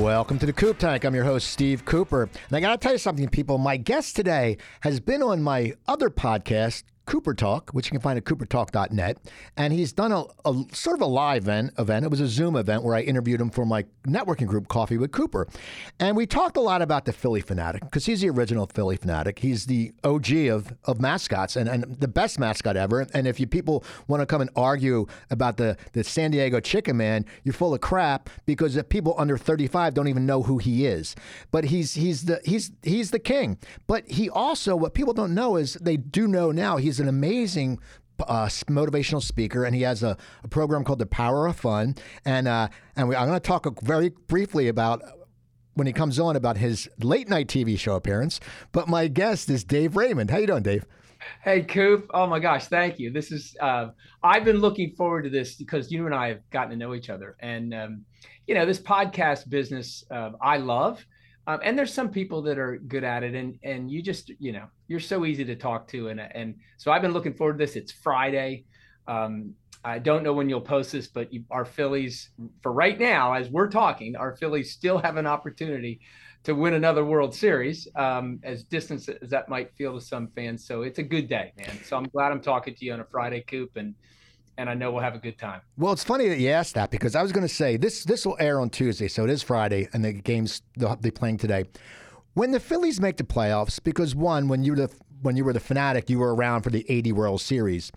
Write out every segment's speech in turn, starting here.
Welcome to the Coop Tank. I'm your host, Steve Cooper. And I got to tell you something, people. My guest today has been on my other podcast, Cooper Talk, which you can find at coopertalk.net. And he's done a, a, sort of a live event, event. It was a Zoom event where I interviewed him for my networking group, Coffee with Cooper. And we talked a lot about the Phillie Phanatic because he's the original Phillie Phanatic. He's the OG of, of mascots and, and the best mascot ever. And if you people want to come and argue about the, the San Diego Chicken Man, you're full of crap because the people under 35 don't even know who he is. But he's he's the he's he's the king. But he also what people don't know is they do know now he's an amazing uh, motivational speaker, and he has a, a, program called The Power of Fun. And uh, and we, I'm going to talk very briefly about when he comes on about his late night TV show appearance. But my guest is Dave Raymond. How you doing, Dave? Hey, Coop. Oh my gosh, thank you. This is uh, I've been looking forward to this because you and I have gotten to know each other, and um, you know this podcast business uh, I love. Um, and there's some people that are good at it, and and you just you know you're so easy to talk to, and and so I've been looking forward to this. It's Friday. Um, I don't know when you'll post this, but you, our Phillies, for right now, as we're talking, our Phillies still have an opportunity to win another World Series, um, as distant as that might feel to some fans. So it's a good day, man. So I'm glad I'm talking to you on a Friday, Coop, and and I know we'll have a good time. Well, it's funny that you asked that because I was going to say this. This will air on Tuesday, so it is Friday, and the games they're playing today. When the Phillies make the playoffs, because one, when you were the when you were the Phanatic, you were around for the '80 World Series.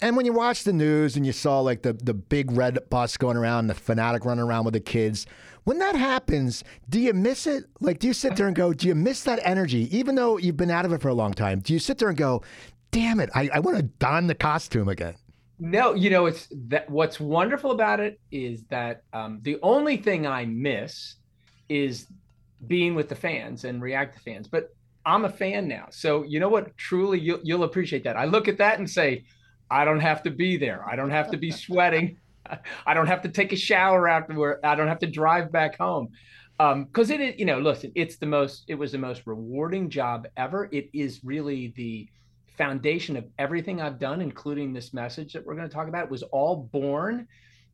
And when you watch the news and you saw like the, the big red bus going around, the Phanatic running around with the kids, when that happens, do you miss it? Like, do you sit there and go, do you miss that energy? Even though you've been out of it for a long time, do you sit there and go, damn it, I, I want to don the costume again? No, you know, it's that what's wonderful about it is that um, the only thing I miss is being with the fans and react to fans. But I'm a fan now. So, you know what? Truly, you'll, you'll appreciate that. I look at that and say, I don't have to be there. I don't have to be sweating. I don't have to take a shower afterward. I don't have to drive back home. Because um, it is, you know, listen, it's the most, it was the most rewarding job ever. It is really the, foundation of everything I've done, including this message that we're going to talk about, it was all born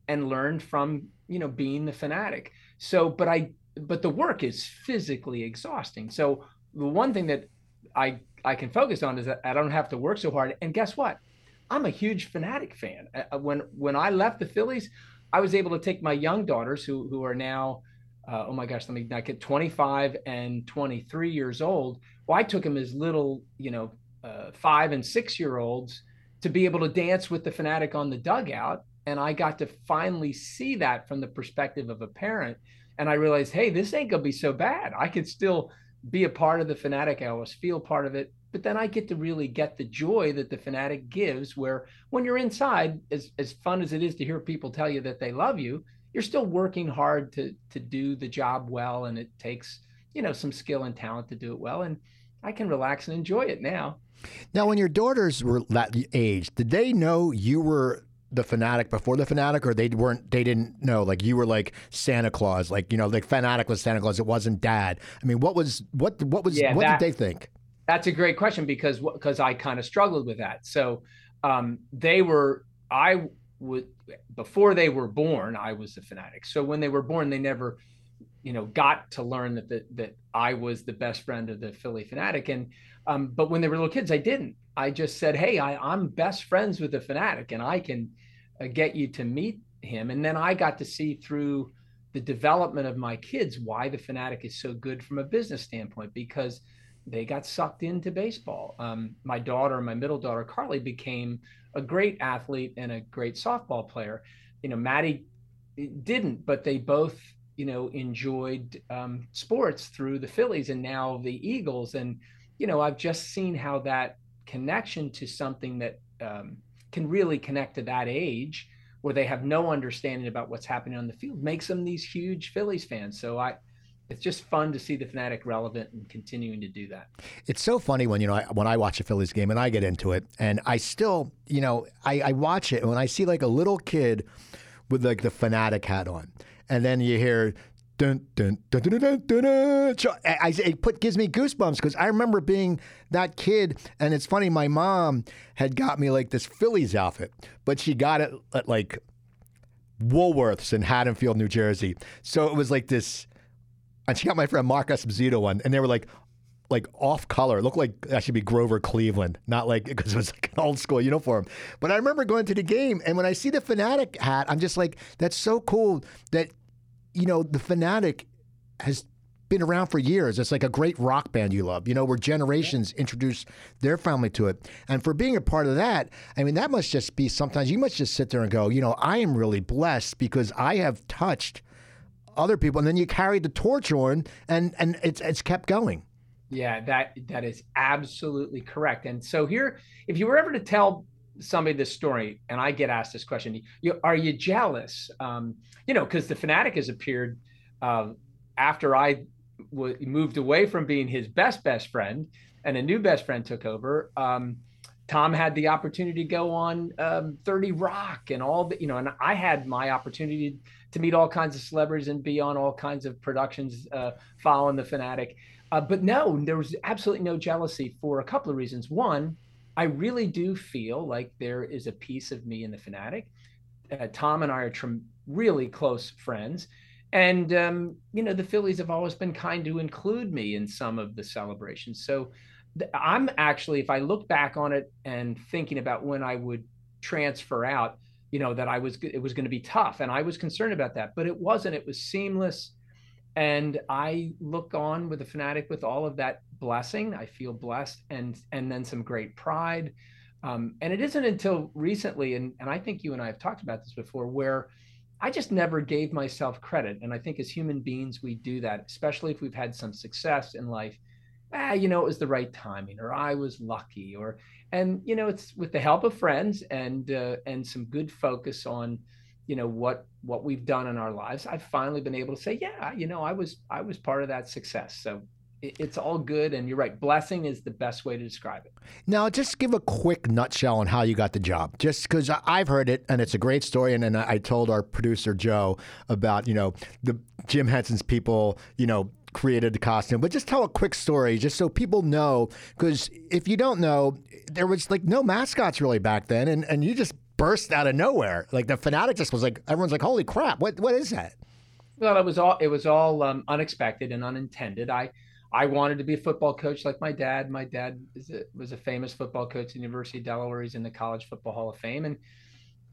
and learned from you know being the Phanatic. So, but I but the work is physically exhausting. So the one thing that I I can focus on is that I don't have to work so hard. And guess what? I'm a huge Phanatic fan. Uh, when when I left the Phillies, I was able to take my young daughters who who are now uh, oh my gosh, let me not get 25 and 23 years old. Well, I took them as little, you know, uh, five and six year olds to be able to dance with the Phanatic on the dugout. And I got to finally see that from the perspective of a parent. And I realized, hey, this ain't to be so bad. I could still be a part of the Phanatic. I always feel part of it. But then I get to really get the joy that the Phanatic gives, where when you're inside, as, as fun as it is to hear people tell you that they love you, you're still working hard to to do the job well. And it takes, you know, some skill and talent to do it well. And I can relax and enjoy it now. Now, when your daughters were that age, did they know you were the Phanatic before the Phanatic or they weren't? They didn't know. Like you were like Santa Claus, like you know, the Phanatic was Santa Claus. It wasn't Dad. I mean, what was what what was yeah, what that, did they think? That's a great question because because I kind of struggled with that. So um, they were I would before they were born. I was the Phanatic So when they were born, they never you know got to learn that the, that I was the best friend of the Phillie Phanatic and um, but when they were little kids I didn't. I just said hey I, I'm best friends with the Phanatic, and I can uh, get you to meet him. And then I got to see through the development of my kids why the Phanatic is so good from a business standpoint because they got sucked into baseball. Um, my daughter my middle daughter Carly became a great athlete and a great softball player. You know Maddie eh, didn't but they both you know, enjoyed um, sports through the Phillies and now the Eagles. And, you know, I've just seen how that connection to something that um, can really connect to that age where they have no understanding about what's happening on the field makes them these huge Phillies fans. So I, it's just fun to see the Phanatic relevant and continuing to do that. It's so funny when you know when I watch a Phillies game and I get into it, and I still you know I, I watch it and when I see like a little kid with like the Phanatic hat on, and then you hear dun dun dun dun dun dun. dun. I, it put gives me goosebumps because I remember being that kid, and it's funny. My mom had got me like this Phillies outfit, but she got it at like Woolworths in Haddonfield, New Jersey. So it was like this. And she got my friend Mark Esposito one, and they were like, like off color. It looked like that should be Grover Cleveland, not like because it was like an old school uniform. But I remember going to the game, and when I see the Fanatic hat, I'm just like, that's so cool that you know the Fanatic has been around for years. It's like a great rock band you love, you know, where generations introduce their family to it. And for being a part of that, I mean, that must just be sometimes you must just sit there and go, you know, I am really blessed because I have touched other people, and then you carry the torch on, and and it's it's kept going. Yeah, that that is absolutely correct. And so here, if you were ever to tell somebody this story, and I get asked this question, you, are you jealous? Um, you know, because the Phanatic has appeared uh, after I w- moved away from being his best best friend, and a new best friend took over. Um, Tom had the opportunity to go on um, 30 Rock and all the, you know, and I had my opportunity to meet all kinds of celebrities and be on all kinds of productions uh, following the Fanatic. Uh, but no, there was absolutely no jealousy for a couple of reasons. One, I really do feel like there is a piece of me in the Fanatic. Uh, Tom and I are tr- really close friends. And, um, you know, the Phillies have always been kind to include me in some of the celebrations. So th- I'm actually, if I look back on it and thinking about when I would transfer out, you know, that I was, it was going to be tough. And I was concerned about that, but it wasn't. It was seamless and I look on with the Phanatic with all of that blessing. I feel blessed and and then some great pride. Um, and it isn't until recently, and, and I think you and I have talked about this before, where I just never gave myself credit. And I think as human beings, we do that, especially if we've had some success in life. Ah, you know, it was the right timing, or I was lucky, or and you know, it's with the help of friends and uh, and some good focus on you know what what we've done in our lives i've finally been able to say yeah you know i was i was part of that success so it's all good and you're right blessing is the best way to describe it now just give a quick nutshell on how you got the job just because i've heard it and it's a great story and then i told our producer joe about you know the jim henson's people you know created the costume but just tell a quick story just so people know because if you don't know there was like no mascots really back then and, and you just burst out of nowhere. Like the fanatic just was like everyone's like, "Holy crap! What what is that?" Well, it was all it was all um, unexpected and unintended. I I wanted to be a football coach like my dad. My dad a, was a famous football coach at the University of Delaware. He's in the College Football Hall of Fame, and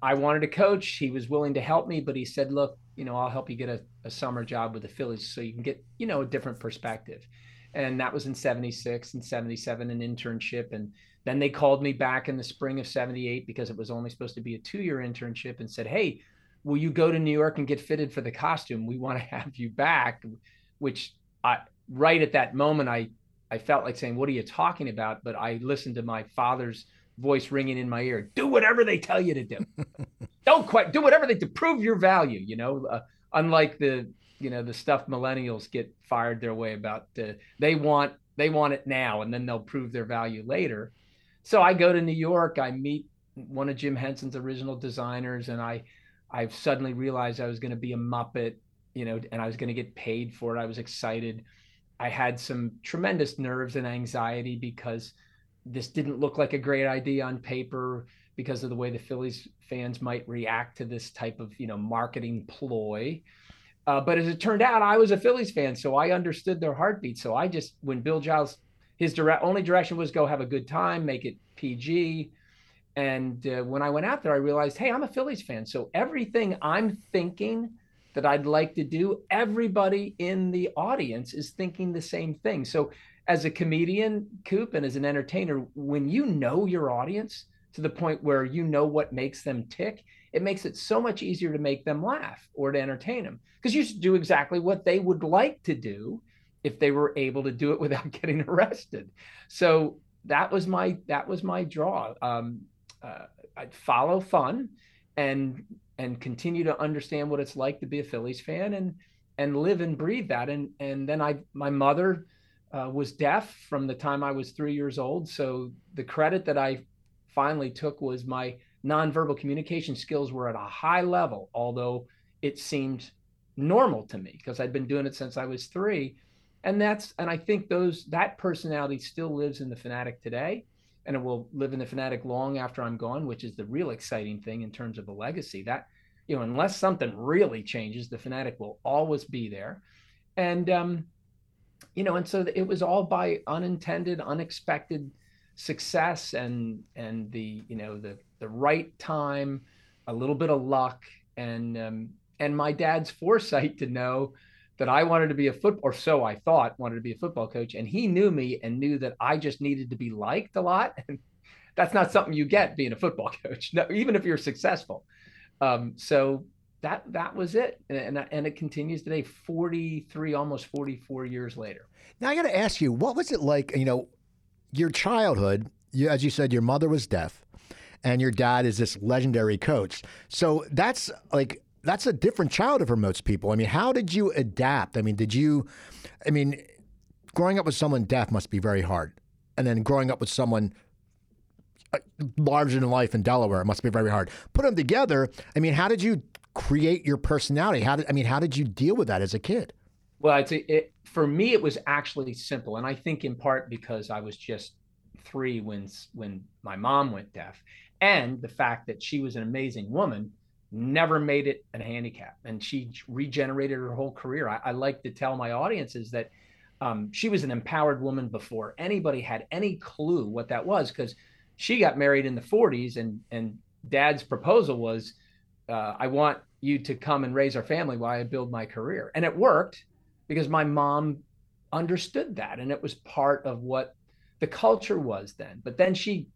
I wanted to coach. He was willing to help me, but he said, "Look, you know, I'll help you get a, a summer job with the Phillies so you can get you know a different perspective." And that was in '76 and '77, an internship, and then they called me back in the spring of 78 because it was only supposed to be a two year internship and said, Hey, will you go to New York and get fitted for the costume? We want to have you back. Which I, right at that moment, I, I felt like saying, What are you talking about? But I listened to my father's voice ringing in my ear do whatever they tell you to do. Don't quite do whatever they to prove your value, you know, uh, unlike the, you know, the stuff millennials get fired their way about. Uh, they want they want it now and then they'll prove their value later so I go to New York, I meet one of Jim Henson's original designers, and I I suddenly realized I was going to be a Muppet, you know, and I was going to get paid for it. I was excited. I had some tremendous nerves and anxiety because this didn't look like a great idea on paper because of the way the Phillies fans might react to this type of, you know, marketing ploy. Uh, but as it turned out, I was a Phillies fan, so I understood their heartbeat. So I just, when Bill Giles his direct only direction was go have a good time, make it PG. And uh, when I went out there, I realized, hey, I'm a Phillies fan. So everything I'm thinking that I'd like to do, everybody in the audience is thinking the same thing. So as a comedian, Coop, and as an entertainer, when you know your audience to the point where you know what makes them tick, it makes it so much easier to make them laugh or to entertain them because you do exactly what they would like to do if they were able to do it without getting arrested. So that was my that was my draw. Um, uh, I'd follow fun and and continue to understand what it's like to be a Phillies fan and and live and breathe that. And and then I my mother uh, was deaf from the time I was three years old. So the credit that I finally took was my nonverbal communication skills were at a high level, although it seemed normal to me because I'd been doing it since I was three and that's and i think those that personality still lives in the Phanatic today and it will live in the Phanatic long after i'm gone which is the real exciting thing in terms of a legacy that you know, unless something really changes, the Phanatic will always be there. And, um, you know, and so it was all by unintended, unexpected success and, and the, you know, the, the right time, a little bit of luck and, um, and my dad's foresight to know that I wanted to be a football, or so I thought, wanted to be a football coach. And he knew me and knew that I just needed to be liked a lot. And that's not something you get being a football coach, no, even if you're successful. Um, so that that was it, and and it continues today, 43, almost 44 years later. Now I got to ask you, what was it like? You know, your childhood. You, as you said, your mother was deaf, and your dad is this legendary coach. So that's like that's a different childhood for most people. I mean, how did you adapt? I mean, did you? I mean, growing up with someone deaf must be very hard, and then growing up with someone uh, larger than life in Delaware. It must be very hard. Put them together. I mean, how did you create your personality? How did I mean? How did you deal with that as a kid? Well, I'd say it, for me, it was actually simple, and I think in part because I was just three when when my mom went deaf, and the fact that she was an amazing woman, never made it a handicap, and she regenerated her whole career. I, I like to tell my audiences that. Um, she was an empowered woman before anybody had any clue what that was because she got married in the 40s and and dad's proposal was uh, i want you to come and raise our family while i build my career and it worked because my mom understood that and it was part of what the culture was then but then she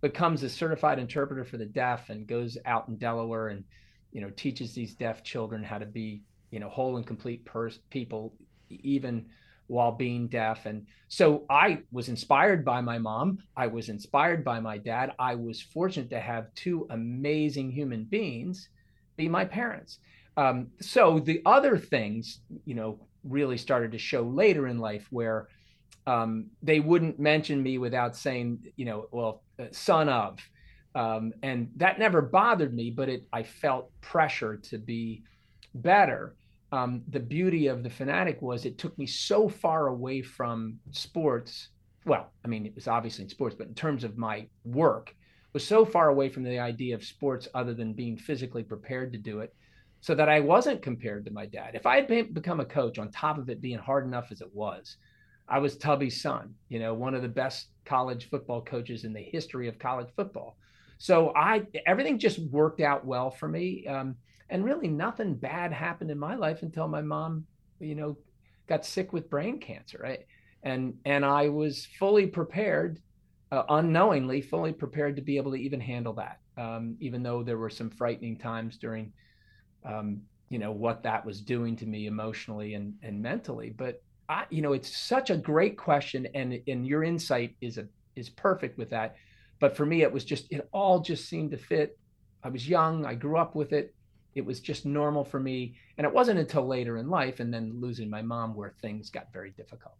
becomes a certified interpreter for the deaf and goes out in delaware and you know teaches these deaf children how to be you know whole and complete pers- people even while being deaf. And so I was inspired by my mom. I was inspired by my dad. I was fortunate to have two amazing human beings be my parents. Um, so the other things, you know, really started to show later in life where um, they wouldn't mention me without saying, you know, well, uh, son of. Um, and that never bothered me, but it I felt pressure to be better. Um, the beauty of the Phanatic was it took me so far away from sports. Well i mean it was obviously in sports but in terms of my work was so far away from the idea of sports other than being physically prepared to do it so that i wasn't compared to my dad. If i had been, become a coach on top of it being hard enough as it was i was tubby's son you know one of the best college football coaches in the history of college football. So i everything just worked out well for me um, and really nothing bad happened in my life until my mom you know got sick with brain cancer right? And and i was fully prepared uh, unknowingly fully prepared to be able to even handle that um, even though there were some frightening times during um, you know what that was doing to me emotionally and and mentally. But I, you know it's such a great question and and your insight is a is perfect with that but for me it was just it all just seemed to fit i was young i grew up with it it was just normal for me. And it wasn't until later in life and then losing my mom where things got very difficult.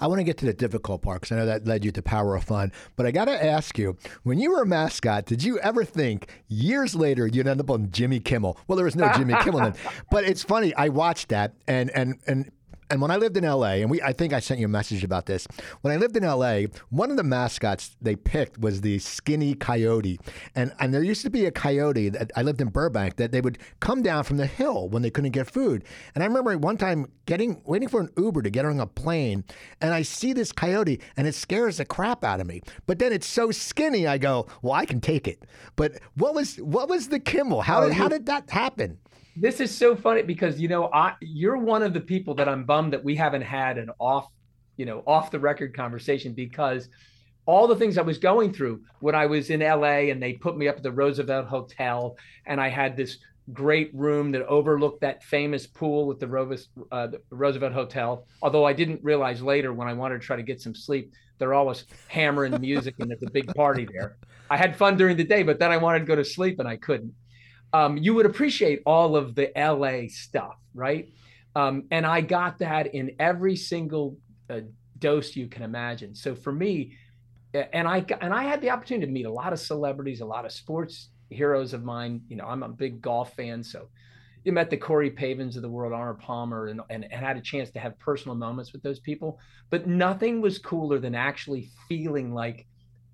I want to get to the difficult part because I know that led you to Power of Fun. But I got to ask you, when you were a mascot, did you ever think years later you'd end up on Jimmy Kimmel? Well, there was no Jimmy Kimmel then. But it's funny. I watched that and and and and when I lived in LA, and we I think I sent you a message about this. When I lived in LA, one of the mascots they picked was the skinny coyote. And and there used to be a coyote that I lived in Burbank that they would come down from the hill when they couldn't get food. And I remember one time getting waiting for an Uber to get on a plane, and I see this coyote and it scares the crap out of me. But then it's so skinny, I go, well, I can take it. But what was what was the Kimmel? How oh, did how did that happen? This is so funny because you know I you're one of the people that I'm bummed that we haven't had an off you know off the record conversation because all the things I was going through when I was in LA and they put me up at the Roosevelt Hotel and I had this great room that overlooked that famous pool at the, uh, the Roosevelt Hotel. Although I didn't realize later when I wanted to try to get some sleep, they're always hammering music and there's a big party there. I had fun during the day, but then I wanted to go to sleep and I couldn't um, you would appreciate all of the LA stuff, right? Um, and I got that in every single uh, dose you can imagine. So for me, and I and I had the opportunity to meet a lot of celebrities, a lot of sports heroes of mine. You know, I'm a big golf fan, so you met the Corey Pavins of the world, Arnold Palmer, and, and, and had a chance to have personal moments with those people. But nothing was cooler than actually feeling like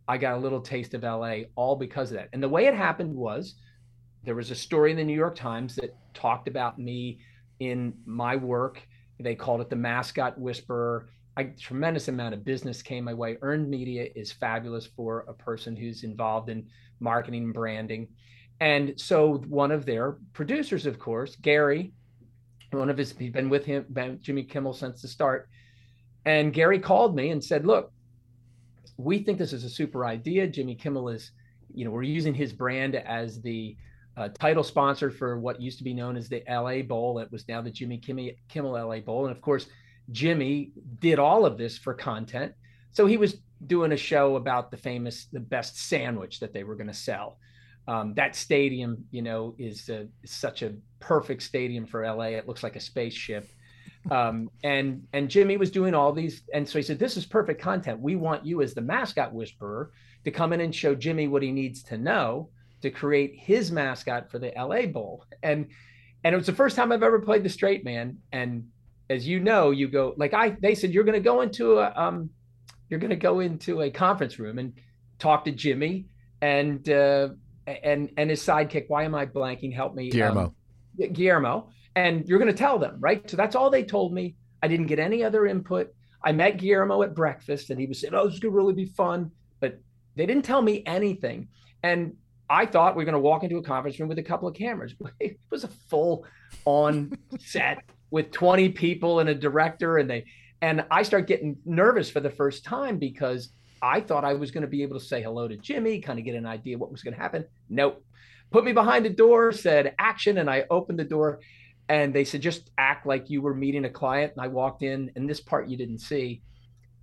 I got a little taste of LA, all because of that. And the way it happened was there was a story in the New York Times that talked about me in my work. They called it the mascot whisperer. A tremendous amount of business came my way. Earned media is fabulous for a person who's involved in marketing and branding. And so one of their producers, of course, Gary, one of his, he's been with him, been Jimmy Kimmel since the start. And Gary called me and said, look, we think this is a super idea. Jimmy Kimmel is, you know, we're using his brand as the uh, title sponsor for what used to be known as the LA Bowl. It was now the Jimmy Kimmel, LA Bowl. And of course, Jimmy did all of this for content. So he was doing a show about the famous, the best sandwich that they were going to sell. Um, that stadium, you know, is, a, is such a perfect stadium for LA. It looks like a spaceship. Um, and and Jimmy was doing all these, and so he said, "This is perfect content. We want you as the mascot whisperer to come in and show Jimmy what he needs to know to create his mascot for the LA Bowl." And and it was the first time I've ever played the straight man. And as you know, you go like I. They said you're going to go into a um, you're going to go into a conference room and talk to Jimmy and uh, and and his sidekick. Why am I blanking? Help me, Guillermo. Um, Guillermo. And you're going to tell them, right? So that's all they told me. I didn't get any other input. I met Guillermo at breakfast, and he was saying, "Oh, this is going to really be fun," but they didn't tell me anything. And I thought we are going to walk into a conference room with a couple of cameras. It was a full on set with 20 people and a director and they and I start getting nervous for the first time because I thought I was going to be able to say hello to Jimmy, kind of get an idea what was going to happen. Nope. Put me behind a door, said action, and I opened the door and they said just act like you were meeting a client. And I walked in, and this part you didn't see.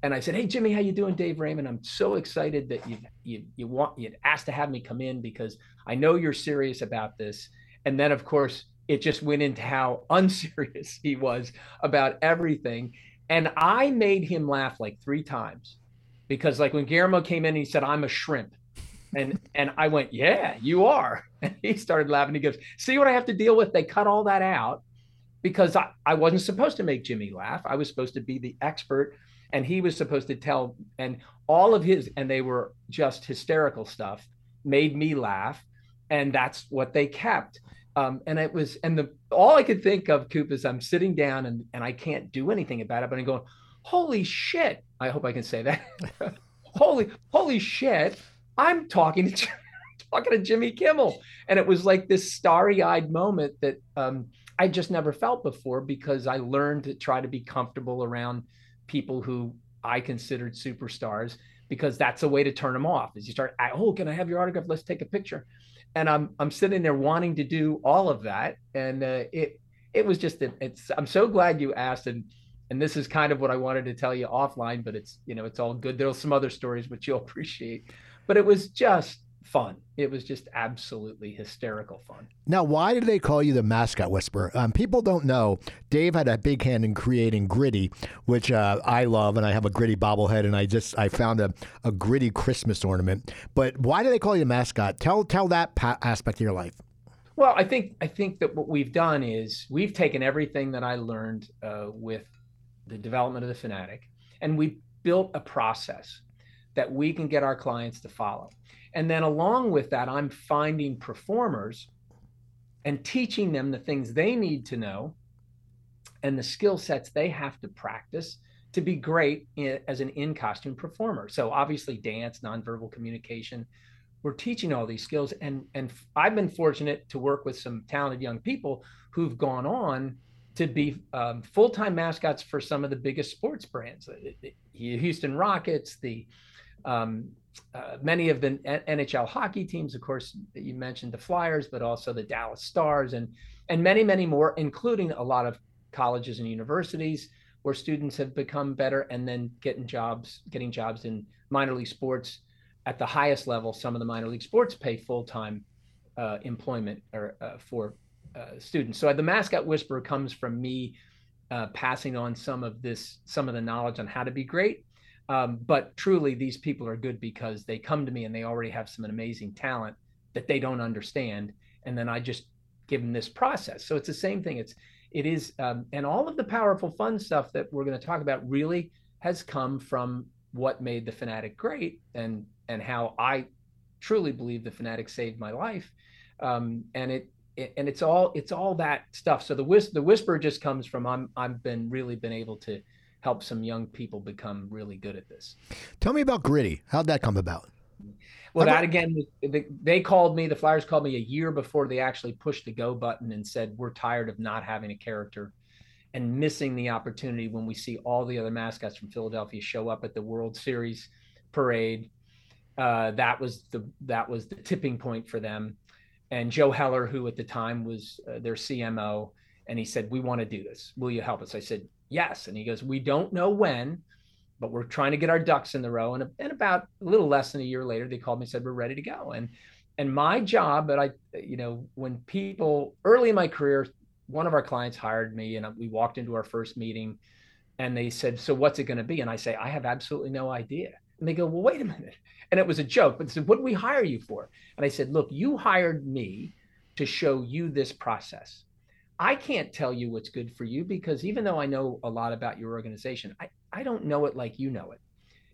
And I said, "Hey Jimmy, how you doing, Dave Raymond? I'm so excited that you you you want you asked to have me come in because I know you're serious about this." And then, of course, it just went into how unserious he was about everything. And I made him laugh like three times because like when Guillermo came in, he said, I'm a shrimp. And and I went, Yeah, you are. And he started laughing. He goes, See what I have to deal with? They cut all that out because I, I wasn't supposed to make Jimmy laugh. I was supposed to be the expert and he was supposed to tell and all of his and they were just hysterical stuff made me laugh. And that's what they kept. Um, and it was, and the all I could think of, Coop, is I'm sitting down and and I can't do anything about it, but I'm going, holy shit! I hope I can say that. holy, holy shit! I'm talking to talking to Jimmy Kimmel, and it was like this starry-eyed moment that um, I just never felt before because I learned to try to be comfortable around people who I considered superstars because that's a way to turn them off. Is you start, oh, can I have your autograph? Let's take a picture and I'm I'm sitting there wanting to do all of that, and uh, it it was just it's I'm so glad you asked, and and this is kind of what I wanted to tell you offline, but it's you know it's all good. There's some other stories which you'll appreciate, but it was just fun. It was just absolutely hysterical fun. Now, why did they call you the mascot whisperer? Um, people don't know. Dave had a big hand in creating Gritty, which uh, I love, and I have a Gritty bobblehead, and I just I found a, a Gritty Christmas ornament. But why do they call you the mascot? Tell tell that pa- aspect of your life. Well, I think I think that what we've done is we've taken everything that I learned uh, with the development of the Fanatic, and we built a process that we can get our clients to follow. And then along with that, I'm finding performers and teaching them the things they need to know and the skill sets they have to practice to be great in, as an in costume performer. So obviously dance, nonverbal communication, we're teaching all these skills and and I've been fortunate to work with some talented young people who've gone on to be um, full-time mascots for some of the biggest sports brands, the Houston Rockets, the um, uh, many of the NHL hockey teams, of course, you mentioned the Flyers, but also the Dallas Stars and and many, many more, including a lot of colleges and universities where students have become better and then getting jobs, getting jobs in minor league sports at the highest level. Some of the minor league sports pay full time uh, employment or uh, for uh, students. So the mascot whisperer comes from me uh, passing on some of this, some of the knowledge on how to be great um, but truly, these people are good because they come to me and they already have some amazing talent that they don't understand, and then I just give them this process. So it's the same thing. It's it is, um, and all of the powerful, fun stuff that we're going to talk about really has come from what made the Fanatic great, and and how I truly believe the Fanatic saved my life. um, and it, and it's all it's all that stuff. So the whis- the whisper just comes from I'm I've been really been able to help some young people become really good at this. Tell me about Gritty. How'd that come about? Well, that again, they called me. The Flyers called me a year before they actually pushed the go button and said, "We're tired of not having a character." and missing the opportunity when we see all the other mascots from Philadelphia show up at the World Series parade. Uh, that was the that was the tipping point for them. And Joe Heller, who at the time was uh, their CMO, and he said, "We want to do this. Will you help us?" I said, "Yes." And he goes, "We don't know when, but we're trying to get our ducks in the row." And, and about a little less than a year later, they called me and said, "We're ready to go." And and my job, but I, you know, when people early in my career, one of our clients hired me and uh, we walked into our first meeting and they said, So what's it going to be? And I say, I have absolutely no idea. And they go, Well, wait a minute. And it was a joke, but they said, What did we hire you for? And I said, Look, you hired me to show you this process. I can't tell you what's good for you because even though I know a lot about your organization, I, I don't know it like you know it.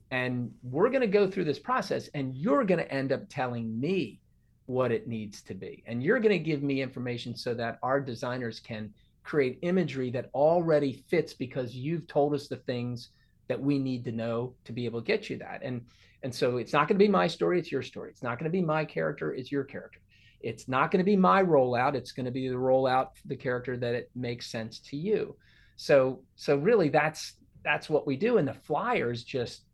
And we're going to go through this process and you're going to end up telling me what it needs to be. And you're going to give me information so that our designers can create imagery that already fits because you've told us the things that we need to know to be able to get you that. And and so it's not going to be my story, it's your story. It's not going to be my character, it's your character. It's not going to be my rollout, it's going to be the rollout the character that it makes sense to you. So so really that's that's what we do and the flyers just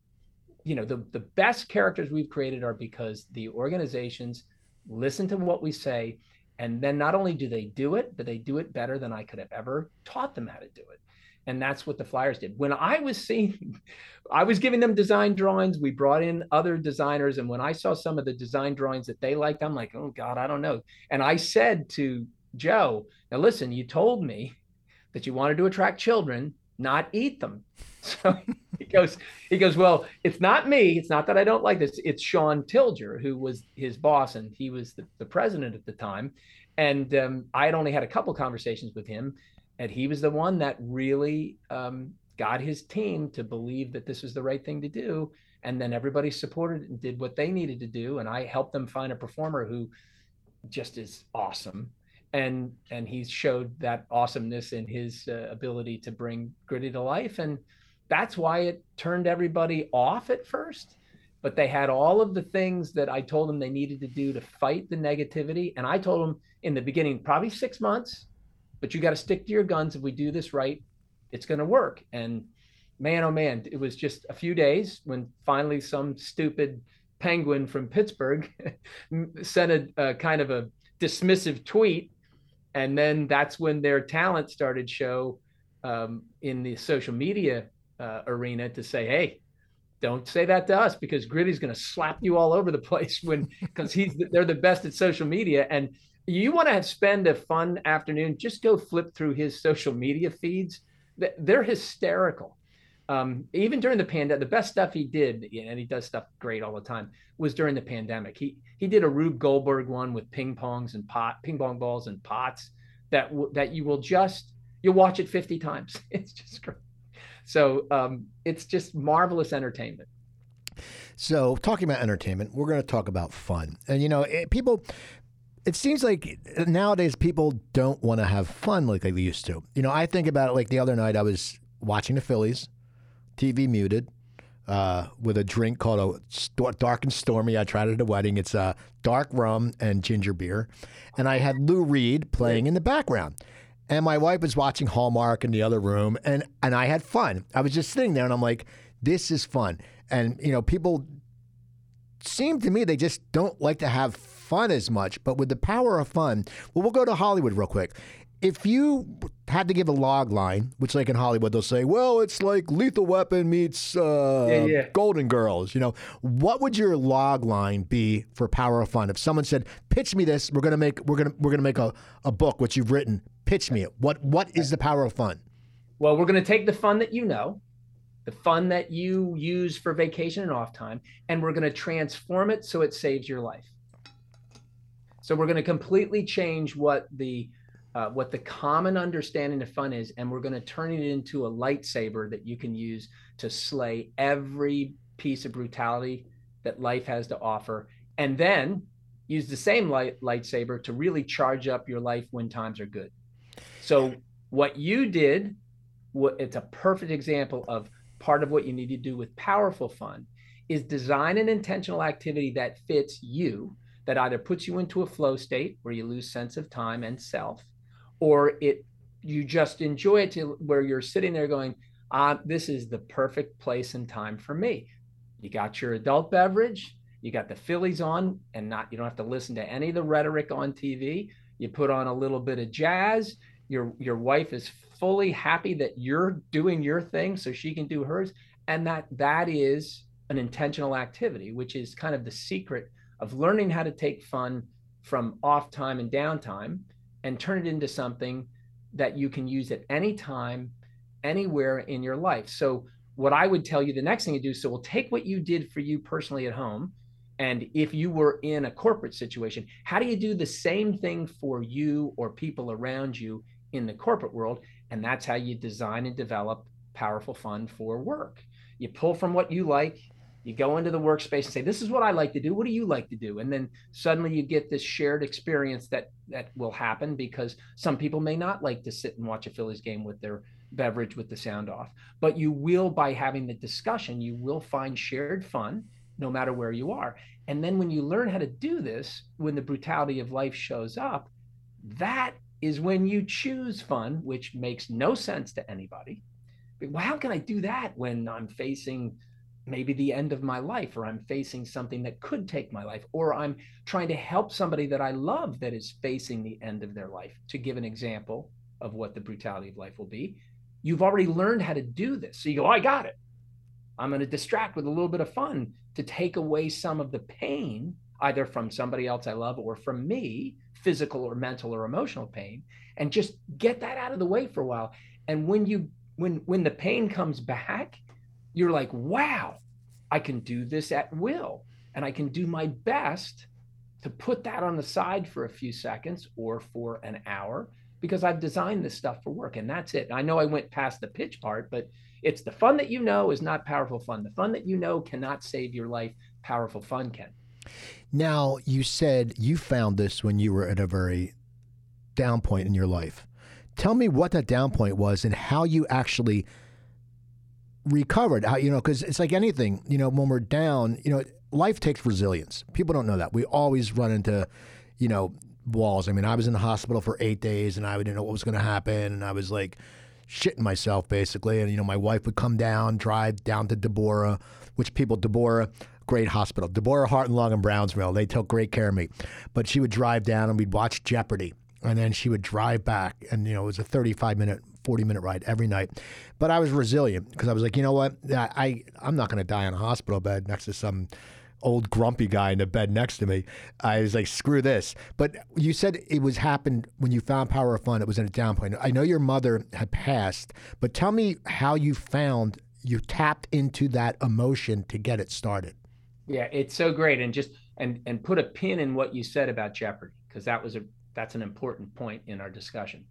you know the the best characters we've created are because the organizations listen to what we say, and then not only do they do it, but they do it better than I could have ever taught them how to do it. And that's what the Flyers did. When I was seeing, I was giving them design drawings. We brought in other designers. And when I saw some of the design drawings that they liked, I'm like, oh God, I don't know. And I said to Joe, now listen, you told me that you wanted to attract children, not eat them. So he goes, he goes, well, it's not me. It's not that I don't like this. It's Shawn Tilger, who was his boss, and he was the, the president at the time. And um, I had only had a couple conversations with him, and he was the one that really um, got his team to believe that this was the right thing to do. And then everybody supported and did what they needed to do. And I helped them find a performer who just is awesome and and he showed that awesomeness in his uh, ability to bring gritty to life and that's why it turned everybody off at first but they had all of the things that i told them they needed to do to fight the negativity and i told them in the beginning probably six months but you got to stick to your guns. If we do this right it's going to work. And man oh man it was just a few days when finally some stupid penguin from pittsburgh sent a, a kind of a dismissive tweet. And then that's when their talent started show um, in the social media uh, arena to say, hey, don't say that to us because Gritty's going to slap you all over the place when because he's they're the best at social media. And you want to spend a fun afternoon just go flip through his social media feeds. They're hysterical. Um, even during the pandemic the best stuff he did and he does stuff great all the time was during the pandemic. He he did a Rube Goldberg one with ping pongs and pot ping pong balls and pots that that you will just you'll watch it 50 times. It's just great. So um, it's just marvelous entertainment. So, talking about entertainment, we're going to talk about fun. And, you know, it, people, it seems like nowadays people don't want to have fun like they used to. You know, I think about it like the other night I was watching the Phillies, TV muted, uh, with a drink called a dark and stormy. I tried it at a wedding. It's a uh, dark rum and ginger beer, and I had Lou Reed playing in the background and my wife was watching Hallmark in the other room, and and I had fun. I was just sitting there, and I'm like, this is fun. And you know, people seem to me they just don't like to have fun as much. But with the power of fun, well, we'll go to Hollywood real quick. If you had to give a log line, which like in Hollywood they'll say, well, it's like Lethal Weapon meets uh, yeah, yeah. Golden Girls. You know, what would your log line be for Power of Fun? If someone said, pitch me this, we're gonna make we're gonna we're gonna make a, a book which you've written Pitch me it. What what is the power of fun? Well, we're going to take the fun that you know, the fun that you use for vacation and off time, and we're going to transform it so it saves your life. So we're going to completely change what the uh, what the common understanding of fun is, and we're going to turn it into a lightsaber that you can use to slay every piece of brutality that life has to offer. And then use the same light lightsaber to really charge up your life when times are good. So what you did, what it's a perfect example of part of what you need to do with powerful fun is design an intentional activity that fits you that either puts you into a flow state where you lose sense of time and self or it you just enjoy it to where you're sitting there going uh, this is the perfect place and time for me. You got your adult beverage you got the phillies on and not you don't have to listen to any of the rhetoric on tv you put on a little bit of jazz. Your your wife is fully happy that you're doing your thing so she can do hers. And that that is an intentional activity which is kind of the secret of learning how to take fun from off time and downtime and turn it into something that you can use at any time, anywhere in your life. So, what I would tell you the next thing to do so we'll take what you did for you personally at home. And if you were in a corporate situation, how do you do the same thing for you or people around you in the corporate world? And that's how you design and develop powerful fun for work. You pull from what you like you go into the workspace and say this is what i like to do. What do you like to do? And then suddenly you get this shared experience that that will happen because some people may not like to sit and watch a phillies game with their beverage with the sound off. But you will by having the discussion you will find shared fun no matter where you are. And then when you learn how to do this when the brutality of life shows up that is when you choose fun which makes no sense to anybody. Well, how can i do that when i'm facing maybe the end of my life, or I'm facing something that could take my life, or I'm trying to help somebody that I love that is facing the end of their life. To give an example of what the brutality of life will be, you've already learned how to do this. So you go, oh, I got it. I'm going to distract with a little bit of fun to take away some of the pain, either from somebody else I love or from me, physical or mental or emotional pain, and just get that out of the way for a while. And when you when when the pain comes back, you're like, wow, I can do this at will. And I can do my best to put that on the side for a few seconds or for an hour because I've designed this stuff for work and that's it. I know I went past the pitch part, but it's the fun that you know is not powerful fun. The fun that you know cannot save your life. Powerful fun can. Now, you said you found this when you were at a very down point in your life. Tell me what that down point was and how you actually recovered. How you know? Because it's like anything. You know, when we're down, you know, life takes resilience. People don't know that. We always run into, you know, walls. I mean, I was in the hospital for eight days, and I didn't know what was going to happen, and I was like shitting myself basically. And you know, my wife would come down, drive down to Deborah, which people Deborah. Great hospital, Deborah Heart and Lung in Browns Mills. They took great care of me, but she would drive down and we'd watch Jeopardy, and then she would drive back, and you know it was a 35 minute 40 minute ride every night. But I was resilient because I was like, you know what? I, I'm not going to die in a hospital bed next to some old grumpy guy in the bed next to me. I was like, screw this. But you said it was happened when you found Power of Fun. It was in a down point. I know your mother had passed, but tell me how you found you tapped into that emotion to get it started. Yeah, it's so great, and just and and put a pin in what you said about Jeopardy because that was a that's an important point in our discussion.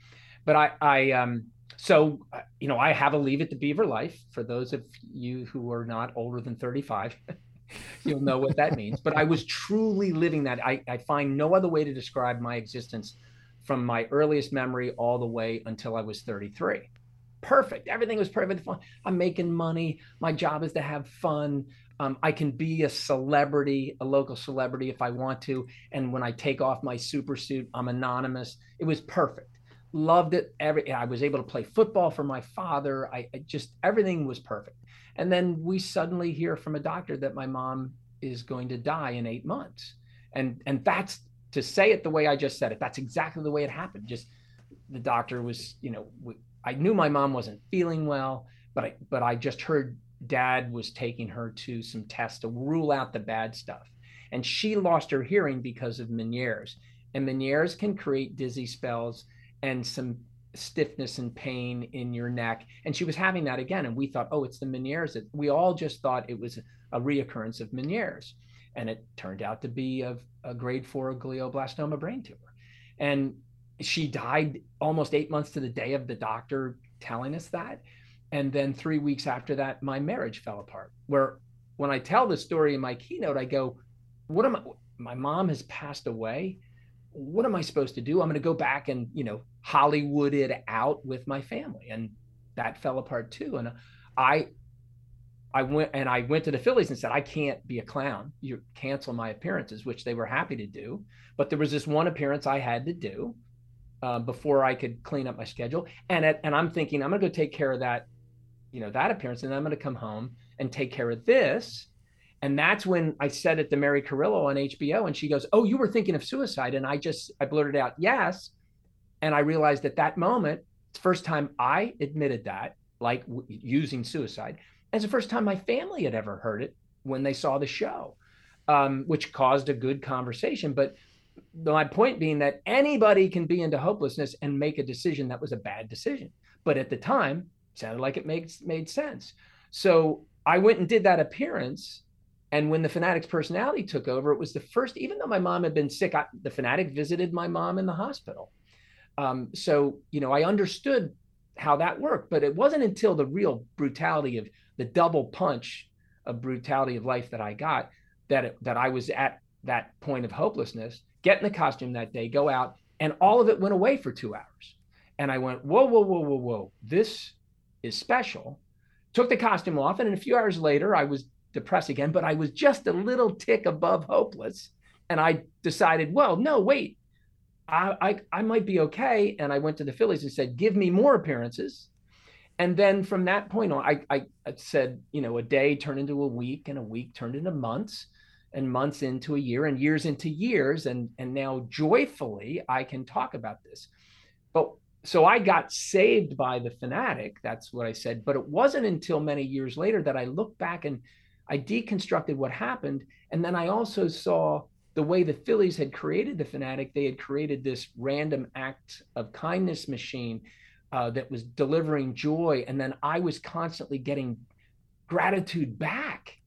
But I I um so uh, you know i have a leave it to beaver life for those of you who are not older than 35 you'll know what that means. But i was truly living that. I, I find no other way to describe my existence from my earliest memory all the way until i was 33 perfect. Everything was perfect. I'm making money. My job is to have fun. Um, i can be a celebrity a local celebrity if i want to. And when i take off my super suit i'm anonymous. It was perfect loved it. Every I was able to play football for my father. I, I, just everything was perfect. And then we suddenly hear from a doctor that my mom is going to die in eight months, and and that's to say it the way I just said it. That's exactly the way it happened. Just the doctor was, you know, we, I knew my mom wasn't feeling well, but I but I just heard dad was taking her to some tests to rule out the bad stuff. And she lost her hearing because of Meniere's. And Meniere's can create dizzy spells and some stiffness and pain in your neck. And she was having that again. And we thought, oh, it's the Meniere's. We all just thought it was a reoccurrence of Meniere's. And it turned out to be a, a grade four glioblastoma brain tumor. And she died almost eight months to the day of the doctor telling us that. And then three weeks after that, my marriage fell apart. Where when I tell the story in my keynote, I go, what am I? my mom has passed away. What am I supposed to do? I'm going to go back and, you know, Hollywood it out with my family. And that fell apart too. And I, I went and I went to the Phillies and said, I can't be a clown. You cancel my appearances, which they were happy to do. But there was this one appearance I had to do uh, before I could clean up my schedule. And at, and I'm thinking I'm going to go take care of that, you know, that appearance, and I'm going to come home and take care of this. And that's when I said it to Mary Carillo on HBO, and she goes, "Oh, you were thinking of suicide?" And I just I blurted out, "Yes." And I realized at that moment, it's the first time I admitted that, like w- using suicide. It's the first time my family had ever heard it when they saw the show, um, which caused a good conversation. But my point being that anybody can be into hopelessness and make a decision that was a bad decision. But at the time, sounded like it makes made sense. So I went and did that appearance. And when the Phanatic's personality took over, it was the first, even though my mom had been sick, I, the Phanatic visited my mom in the hospital. Um, so, you know, I understood how that worked, but it wasn't until the real brutality of the double punch of brutality of life that I got that it, that I was at that point of hopelessness get in the costume that day, go out, and all of it went away for two hours. And I went, whoa, whoa, whoa, whoa, whoa, this is special. Took the costume off, and a few hours later, I was depressed again, but I was just a little tick above hopeless. And I decided, well, no, wait, I, I, I might be okay. And I went to the Phillies and said, give me more appearances. And then from that point on, I, I, I said, you know, a day turned into a week, and a week turned into months and months into a year and years into years and and now joyfully i can talk about this but so i got saved by the Phanatic that's what i said but it wasn't until many years later that i looked back and i deconstructed what happened and then i also saw the way the phillies had created the Phanatic they had created this random act of kindness machine uh, that was delivering joy and then i was constantly getting gratitude back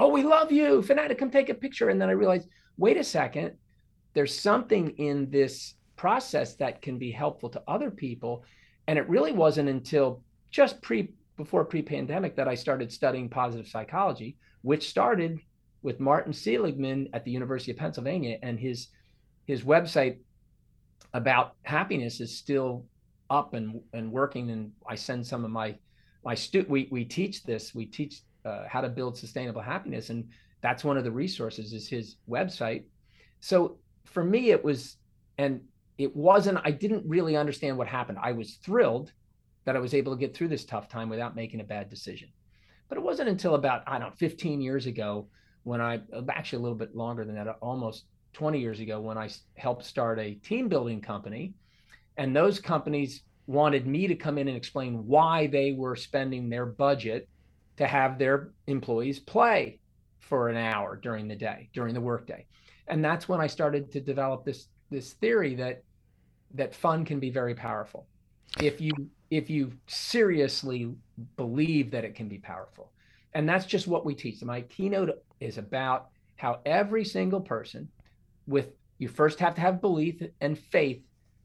oh, we love you, Phanatic, come take a picture. And then I realized, wait a second, there's something in this process that can be helpful to other people. And it really wasn't until just pre before pre-pandemic that I started studying positive psychology, which started with Martin Seligman at the University of Pennsylvania, and his his website about happiness is still up and and working. And I send some of my my student we we teach this we teach uh, how to build sustainable happiness and that's one of the resources is his website so for me it was and it wasn't i didn't really understand what happened i was thrilled that i was able to get through this tough time without making a bad decision but it wasn't until about i don't know 15 years ago when i uh, actually a little bit longer than that uh, almost 20 years ago when i helped start a team building company and those companies wanted me to come in and explain why they were spending their budget to have their employees play for an hour during the day, during the workday. And that's when I started to develop this this theory that that fun can be very powerful. If you if you seriously believe that it can be powerful. And that's just what we teach. My keynote is about how every single person with you first have to have belief and faith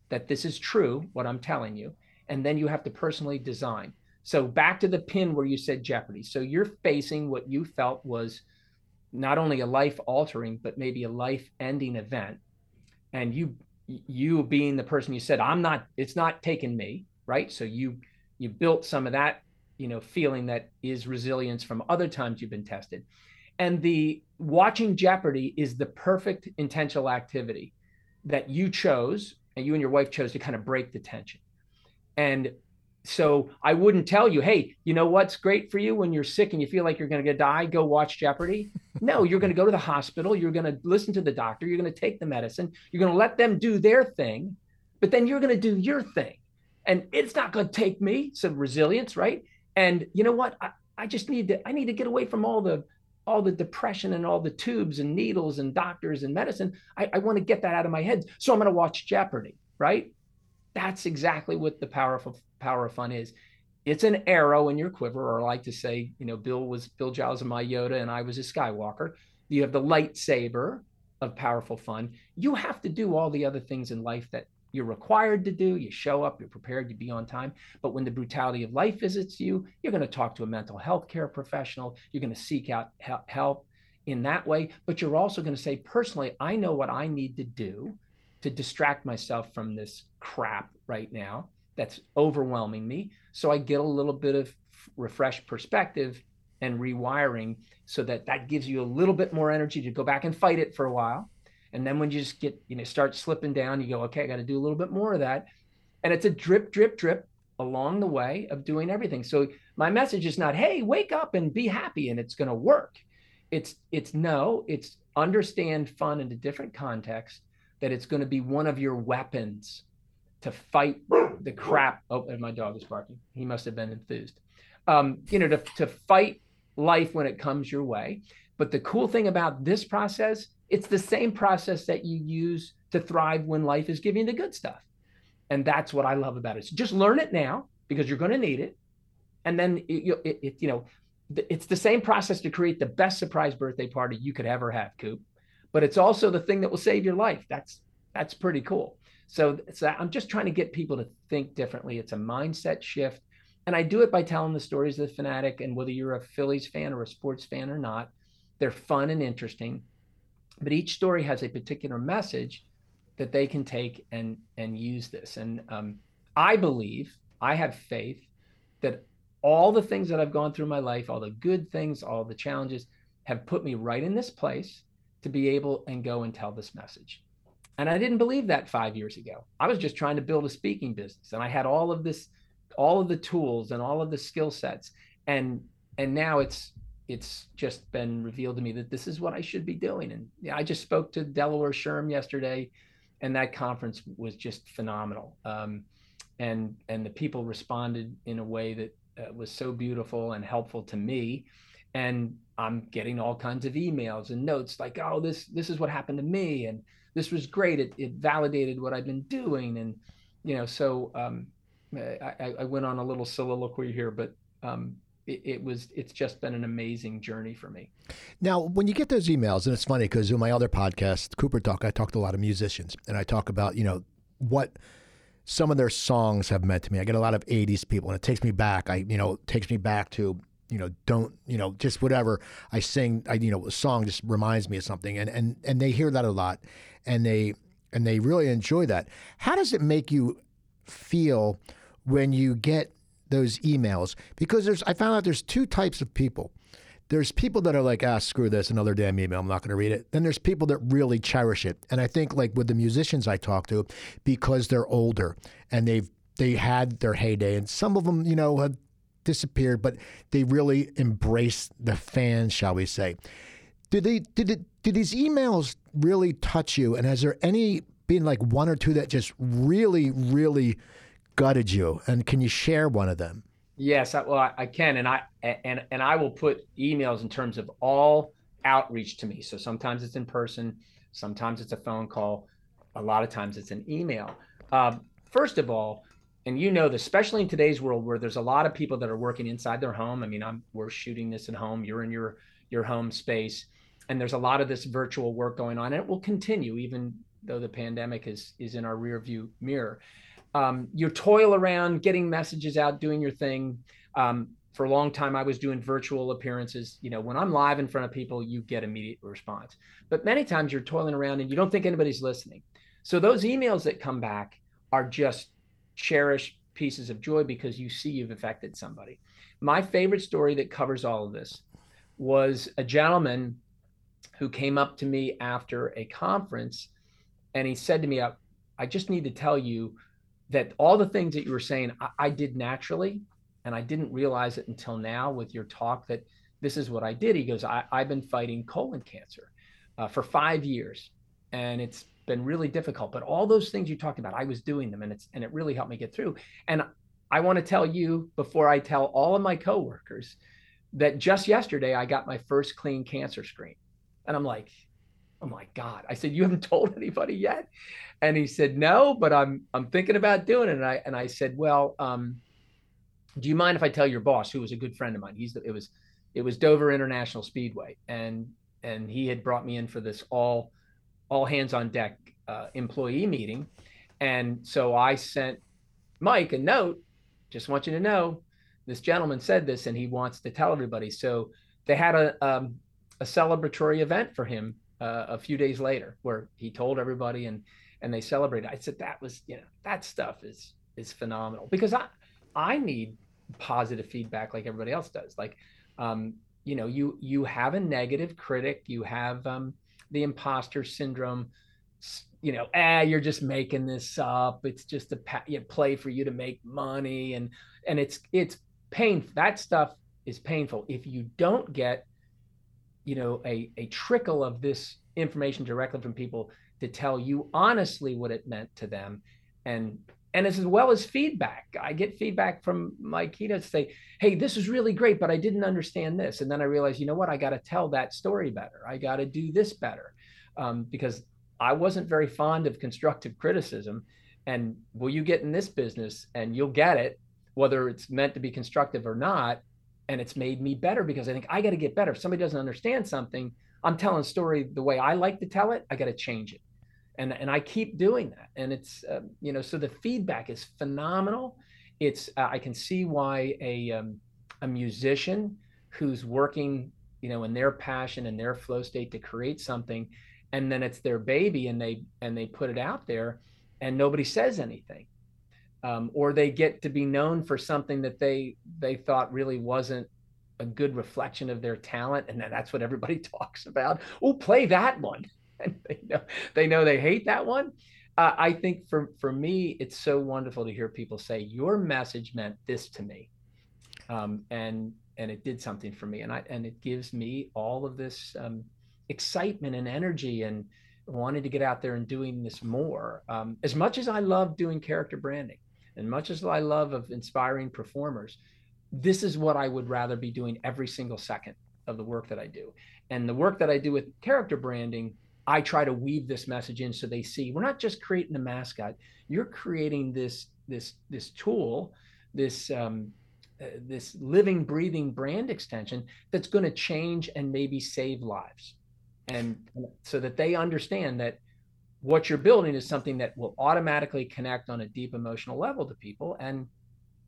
that this is true what I'm telling you and then you have to personally design so back to the pin where you said Jeopardy. So you're facing what you felt was not only a life altering, but maybe a life ending event. And you you being the person you said, I'm not, it's not taking me, right? So you you built some of that, you know, feeling that is resilience from other times you've been tested. And the watching Jeopardy is the perfect intentional activity that you chose and you and your wife chose to kind of break the tension. And so I wouldn't tell you, hey, you know what's great for you when you're sick and you feel like you're going to die, go watch Jeopardy. no, you're going to go to the hospital, you're going to listen to the doctor, you're going to take the medicine, you're going to let them do their thing, but then you're going to do your thing. And it's not going to take me some resilience, right? And you know what? I, I just need to I need to get away from all the all the depression and all the tubes and needles and doctors and medicine. I, I want to get that out of my head. So I'm going to watch Jeopardy, right? That's exactly what the powerful power of fun is. It's an arrow in your quiver, or I like to say, you know, Bill was Bill Giles and my Yoda, and I was a Skywalker. You have the lightsaber of powerful fun. You have to do all the other things in life that you're required to do. You show up, you're prepared to be on time. But when the brutality of life visits you, you're going to talk to a mental health care professional. You're going to seek out help. in that way, but you're also going to say, personally, I know what I need to do to distract myself from this crap right now that's overwhelming me. So I get a little bit of refreshed perspective and rewiring so that that gives you a little bit more energy to go back and fight it for a while. And then when you just get, you know, start slipping down, you go, okay, I got to do a little bit more of that. And it's a drip, drip, drip along the way of doing everything. So my message is not, hey, wake up and be happy and it's going to work. It's it's no, it's understand fun in a different context that it's going to be one of your weapons to fight the crap. Oh, and my dog is barking. He must have been enthused. Um, you know, to, to fight life when it comes your way. But the cool thing about this process, it's the same process that you use to thrive when life is giving the good stuff. And that's what I love about it. So just learn it now because you're going to need it. And then, it, it, it, you know, it's the same process to create the best surprise birthday party you could ever have, Coop. But it's also the thing that will save your life. That's that's pretty cool. So, so I'm just trying to get people to think differently. It's a mindset shift. And I do it by telling the stories of the Phanatic. And whether you're a Phillies fan or a sports fan or not, they're fun and interesting. But each story has a particular message that they can take and and use this. And um, I believe, I have faith that all the things that I've gone through my life, all the good things, all the challenges, have put me right in this place to be able and go and tell this message. And I didn't believe that five years ago. I was just trying to build a speaking business, and I had all of this, all of the tools and all of the skill sets, and and now it's it's just been revealed to me that this is what I should be doing. And I just spoke to Delaware SHRM yesterday, and that conference was just phenomenal. Um, and and the people responded in a way that uh, was so beautiful and helpful to me and i'm getting all kinds of emails and notes like oh this this is what happened to me and this was great it, it validated what i've been doing and you know so um, I, I went on a little soliloquy here but um, it, it, was it's just been an amazing journey for me now when you get those emails and it's funny because in my other podcast cooper talk i talked to a lot of musicians and i talk about you know what some of their songs have meant to me. I get a lot of 80s people and it takes me back. I, you know, takes me back to, you know, don't, you know, just whatever I sing, I, you know, a song just reminds me of something and, and, and they hear that a lot and they, and they really enjoy that. How does it make you feel when you get those emails? Because there's, I found out there's two types of people there's people that are like, ah, screw this, another damn email, I'm not going to read it. Then there's people that really cherish it. And I think like with the musicians I talk to, because they're older and they've they had their heyday, and some of them, you know, have disappeared, but they really embrace the fans, shall we say? Did they did it did these emails really touch you? And has there any been like one or two that just really, really gutted you? And can you share one of them? Yes, I, well, I, I can, and I and and I will put emails in terms of all outreach to me. So sometimes it's in person, sometimes it's a phone call, a lot of times it's an email. Um, first of all, and you know, this, especially in today's world where there's a lot of people that are working inside their home. I mean, I'm we're shooting this at home. You're in your your home space, and there's a lot of this virtual work going on, and it will continue even though the pandemic is is in our rear view mirror um, you toil around getting messages out, doing your thing. Um, for a long time, I was doing virtual appearances. You know, when I'm live in front of people, you get immediate response. But many times you're toiling around and you don't think anybody's listening. So those emails that come back are just cherished pieces of joy because you see you've affected somebody. My favorite story that covers all of this was a gentleman who came up to me after a conference and he said to me, I, I just need to tell you that all the things that you were saying, I, I did naturally, and I didn't realize it until now with your talk that this is what I did. He goes, I, have been fighting colon cancer uh, for five years, and it's been really difficult. But all those things you talked about, I was doing them, and it's and it really helped me get through. And I want to tell you before I tell all of my coworkers that just yesterday I got my first clean cancer screen, and I'm like, oh my god! I said, you haven't told anybody yet? And he said, no, but I'm I'm thinking about doing it. And I and I said, well, um, do you mind if I tell your boss, who was a good friend of mine? He's the, it was it was Dover International Speedway, and and he had brought me in for this all all hands on deck uh, employee meeting, and so I sent Mike a note. Just want you to know, this gentleman said this, and he wants to tell everybody. So they had a um, a celebratory event for him uh, a few days later, where he told everybody and and they celebrated. I said that was you know that stuff is is phenomenal because I I need positive feedback like everybody else does. Like um, you know you you have a negative critic, you have um, the imposter syndrome. You know, ah, you're just making this up. It's just a you know, play for you to make money, and and it's it's pain. That stuff is painful. If you don't get you know a, a trickle of this information directly from people to tell you honestly what it meant to them and and as well as feedback. I get feedback from my keynotes say hey this is really great but i didn't understand this. And then i realize you know what? I got to tell that story better. I got to do this better. Um, because i wasn't very fond of constructive criticism. And will you get in this business and you'll get it whether it's meant to be constructive or not and it's made me better because I think I got to get better. If somebody doesn't understand something, I'm telling a story the way I like to tell it. I got to change it, and and I keep doing that. And it's uh, you know so the feedback is phenomenal. It's uh, I can see why a um, a musician who's working you know in their passion and their flow state to create something, and then it's their baby and they and they put it out there, and nobody says anything um, or they get to be known for something that they they thought really wasn't a good reflection of their talent and that's what everybody talks about oh play that one they know they know they hate that one. Uh, i think for for me it's so wonderful to hear people say your message meant this to me. Um, and and it did something for me. And i and it gives me all of this um, excitement and energy and wanting to get out there and doing this more. Um, as much as i love doing character branding and much as I love of inspiring performers, this is what I would rather be doing every single second of the work that I do. And the work that I do with character branding, I try to weave this message in so they see. We're not just creating a mascot. You're creating this this this tool, this um, uh, this living, breathing brand extension that's going to change and maybe save lives, and so that they understand that what you're building is something that will automatically connect on a deep emotional level to people. And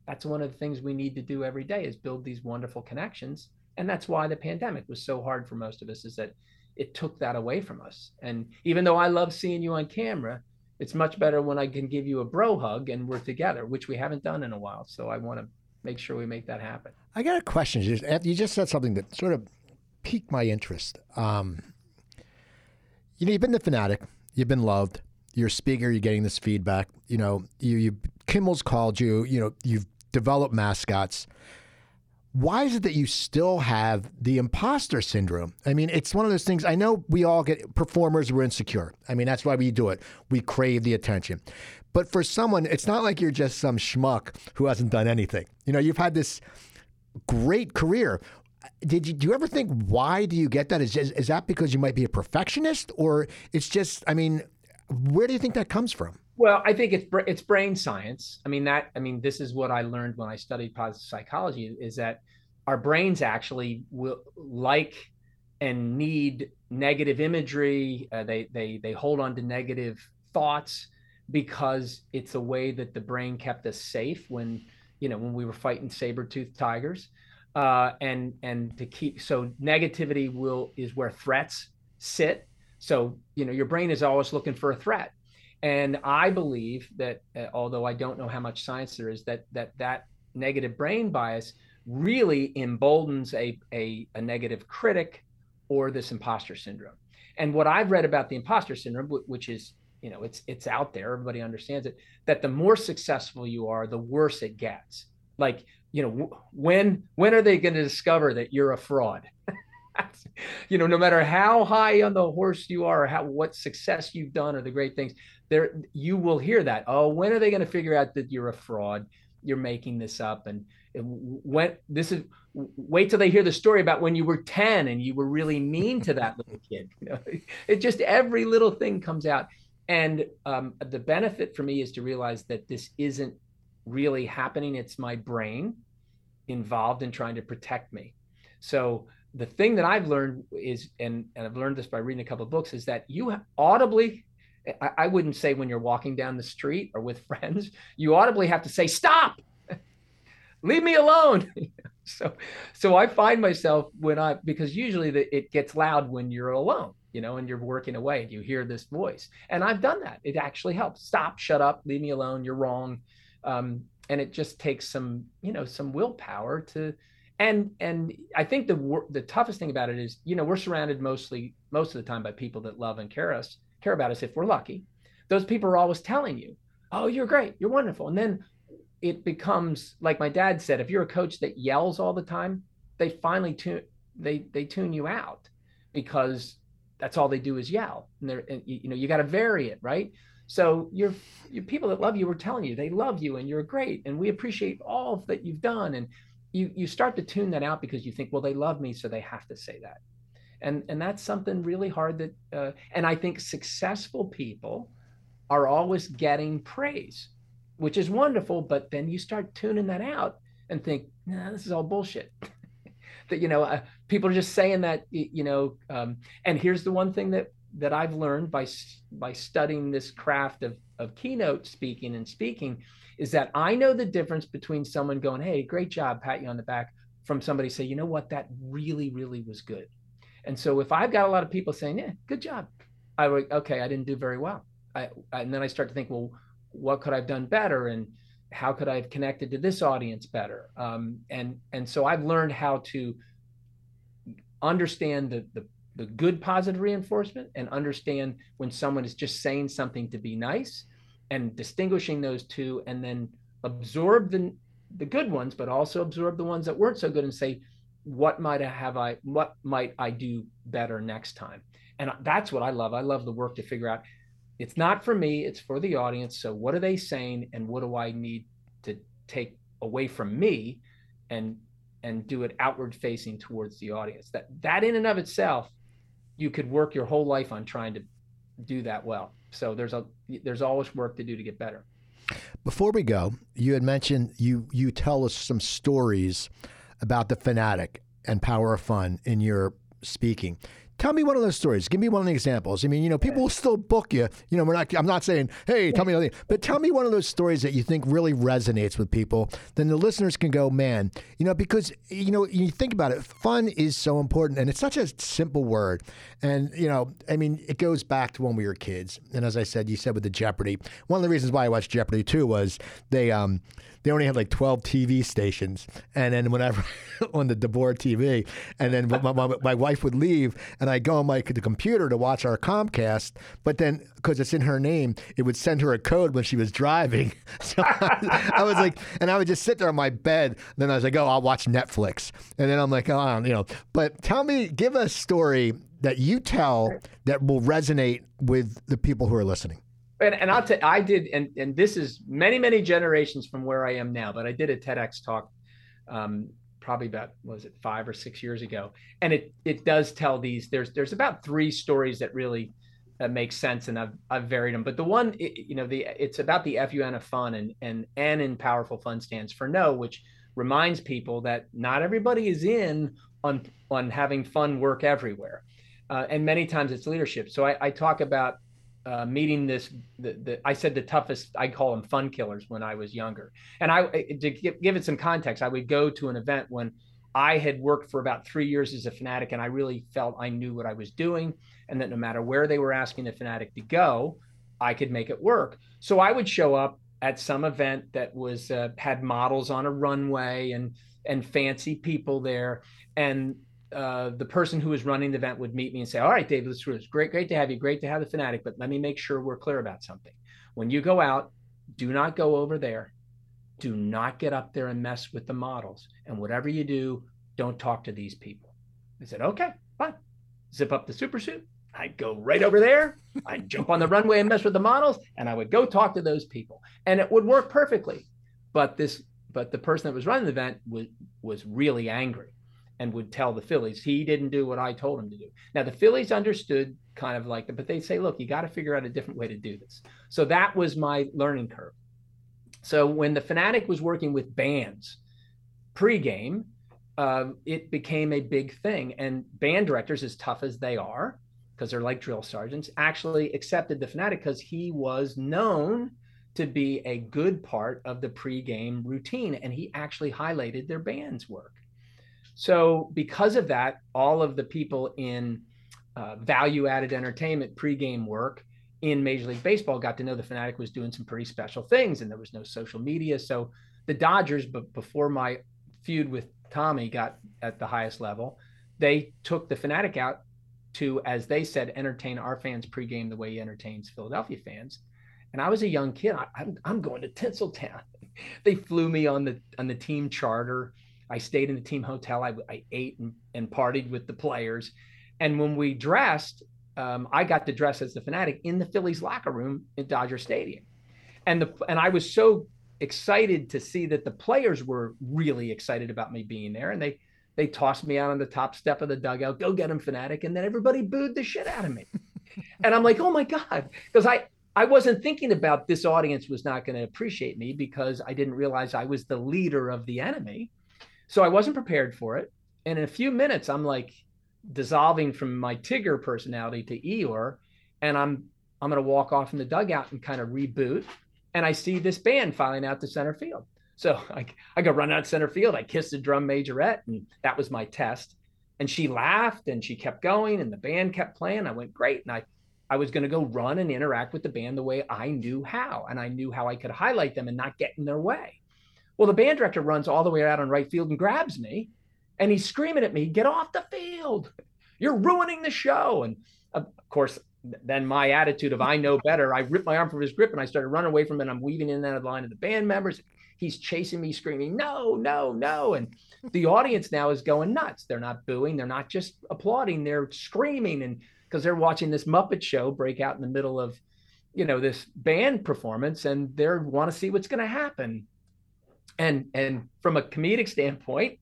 that's one of the things we need to do every day is build these wonderful connections. And that's why the pandemic was so hard for most of us is that it took that away from us and even though i love seeing you on camera it's much better when i can give you a bro hug and we're together which we haven't done in a while so i want to make sure we make that happen i got a question you just said something that sort of piqued my interest um, you know you've been the Phanatic You've been loved. You're a speaker. You're getting this feedback. You know, you, you Kimmel's called you. You know, you've developed mascots. Why is it that you still have the imposter syndrome? I mean, it's one of those things. I know we all get performers. We're insecure. I mean, that's why we do it. We crave the attention. But for someone, it's not like you're just some schmuck who hasn't done anything. You know, you've had this great career did you do you ever think why do you get that? Is is that because you might be a perfectionist, or it's just? I mean, where do you think that comes from? Well, I think it's it's brain science. I mean that. I mean this is what I learned when I studied positive psychology. Is that our brains actually will like and need negative imagery. Uh, they they they hold on to negative thoughts because it's a way that the brain kept us safe when you know when we were fighting saber-toothed tigers uh, and and to keep so negativity will is where threats sit. So you know your brain is always looking for a threat, and I believe that uh, although I don't know how much science there is, that that that negative brain bias really emboldens a, a, a negative critic or this imposter syndrome. And what I've read about the imposter syndrome, which is you know it's it's out there, everybody understands it, that the more successful you are, the worse it gets. Like you know when when are they going to discover that you're a fraud you know no matter how high on the horse you are or how what success you've done or the great things there you will hear that oh when are they going to figure out that you're a fraud you're making this up and when this is wait till they hear the story about when you were 10 and you were really mean to that little kid you know it just every little thing comes out and um, the benefit for me is to realize that this isn't really happening. It's my brain involved in trying to protect me. So the thing that I've learned is, and, and I've learned this by reading a couple of books, is that you audibly, I, I wouldn't say when you're walking down the street or with friends, you audibly have to say, stop, leave me alone. so so I find myself when I because usually the, it gets loud when you're alone, you know, and you're working away and you hear this voice. And I've done that. It actually helps. Stop, shut up, leave me alone. You're wrong. Um, and it just takes some, you know, some willpower to and and I think the the toughest thing about it is, you know, we're surrounded mostly most of the time by people that love and care us, care about us if we're lucky. Those people are always telling you, "Oh, you're great. You're wonderful." And then it becomes like my dad said if you're a coach that yells all the time they finally tune they they tune you out because that's all they do is yell and they're and, you know you got to vary it right so your your people that love you are telling you they love you and you're great and we appreciate all that you've done and you you start to tune that out because you think well they love me so they have to say that and and that's something really hard that uh, and i think successful people are always getting praise which is wonderful. But then you start tuning that out and think, nah, this is all bullshit. that you know, uh, people are just saying that you know. Um, and here's the one thing that that I've learned by by studying this craft of of keynote speaking and speaking is that I know the difference between someone going, "Hey, great job, pat you on the back," from somebody say, "You know what? That really, really was good." And so if I've got a lot of people saying, "Yeah, good job," I would, okay, I didn't do very well. I, and then I start to think, well, what could I've done better and how could I have connected to this audience better? Um, and and so I've learned how to understand the, the the good positive reinforcement and understand when someone is just saying something to be nice and distinguishing those two and then absorb the the good ones but also absorb the ones that weren't so good and say what might I have I what might I do better next time? And that's what I love. I love the work to figure out it's not for me it's for the audience so what are they saying and what do i need to take away from me and and do it outward facing towards the audience? That that in and of itself you could work your whole life on trying to do that well. So there's a there's always work to do to get better. Before we go you had mentioned you you tell us some stories about the Phanatic and power of fun in your speaking Tell me one of those stories. Give me one of the examples. I mean, you know, people will still book you. You know, we're not. I'm not saying, hey, tell me, but tell me one of those stories that you think really resonates with people. Then the listeners can go, man, you know, because you know, you think about it, fun is so important, and it's such a simple word. And you know, I mean, it goes back to when we were kids. And as I said, you said with the Jeopardy, one of the reasons why I watched Jeopardy too was they um they only had like 12 TV stations. And then whenever on the DeBoer TV, and then my, my, my, wife would leave, and I'd go on my the computer to watch our Comcast, but then because it's in her name, it would send her a code when she was driving. So I, I was like, and I would just sit there on my bed. Then I was like, oh, I'll watch Netflix. And then I'm like, oh, you know. But tell me, give a story that you tell that will resonate with the people who are listening and, and I'll tell I did, and and this is many many generations from where I am now, but I did a TEDx talk, um, probably about was it five or six years ago, and it it does tell these. There's there's about three stories that really that make sense, and I've I've varied them. But the one, it, you know, the it's about the FUN of fun, and and N in powerful fun stands for no, which reminds people that not everybody is in on on having fun work everywhere, uh, and many times it's leadership. So I, I talk about uh, meeting this the, the I said the toughest I call them fun killers when I was younger. And I to give, it some context, I would go to an event when I had worked for about three years as a Phanatic, and I really felt I knew what I was doing, and that no matter where they were asking the Phanatic to go, I could make it work. So I would show up at some event that was uh, had models on a runway and and fancy people there, and uh, the person who was running the event would meet me and say, "All right, do this. Great, great to have you. Great to have the Phanatic, but let me make sure we're clear about something. When you go out, do not go over there. Do not get up there and mess with the models. And whatever you do, don't talk to these people." I said, "Okay, fine." Zip up the super suit. I'd go right over there. I'd jump on the runway and mess with the models, and I would go talk to those people, and it would work perfectly. But this, but the person that was running the event was was really angry and would tell the Phillies he didn't do what I told him to do. Now the Phillies understood kind of like that, but they say, look, you got to figure out a different way to do this. So that was my learning curve. So when the Phanatic was working with bands pregame, uh, it became a big thing. And band directors, as tough as they are, because they're like drill sergeants, actually accepted the Phanatic because he was known to be a good part of the pregame routine, and he actually highlighted their band's work. So because of that, all of the people in uh, value-added entertainment pregame work in Major League Baseball got to know the Phanatic was doing some pretty special things, and there was no social media. So the Dodgers, but before my feud with Tommy got at the highest level, they took the Phanatic out to, as they said, entertain our fans pregame the way he entertains Philadelphia fans. And I was a young kid. I, I'm, I'm going to Tinseltown. they flew me on the on the team charter. I stayed in the team hotel. I, I ate and, and partied with the players. And when we dressed, um, I got to dress as the Phanatic in the Phillies locker room in Dodger Stadium. And the and I was so excited to see that the players were really excited about me being there. And they they tossed me out on the top step of the dugout, go get him, Phanatic. And then everybody booed the shit out of me. and I'm like, oh my God. Because I I wasn't thinking about this audience was not going to appreciate me because I didn't realize I was the leader of the enemy. So I wasn't prepared for it. And in a few minutes, I'm like dissolving from my Tigger personality to Eeyore. And I'm I'm gonna walk off in the dugout and kind of reboot. And I see this band filing out to center field. So I, I go run out center field. I kiss the drum majorette, and that was my test. And she laughed and she kept going, and the band kept playing. I went great. And I I was going to go run and interact with the band the way I knew how. And I knew how I could highlight them and not get in their way. Well, the band director runs all the way out on right field and grabs me and he's screaming at me, get off the field. You're ruining the show. And of course, then my attitude of I know better, I ripped my arm from his grip and I started running away from him. And I'm weaving in and out of the line of the band members. He's chasing me, screaming, no, no, no. And the audience now is going nuts. They're not booing, they're not just applauding, they're screaming. And because they're watching this Muppet show break out in the middle of, you know, this band performance and they want to see what's going to happen. And and from a comedic standpoint,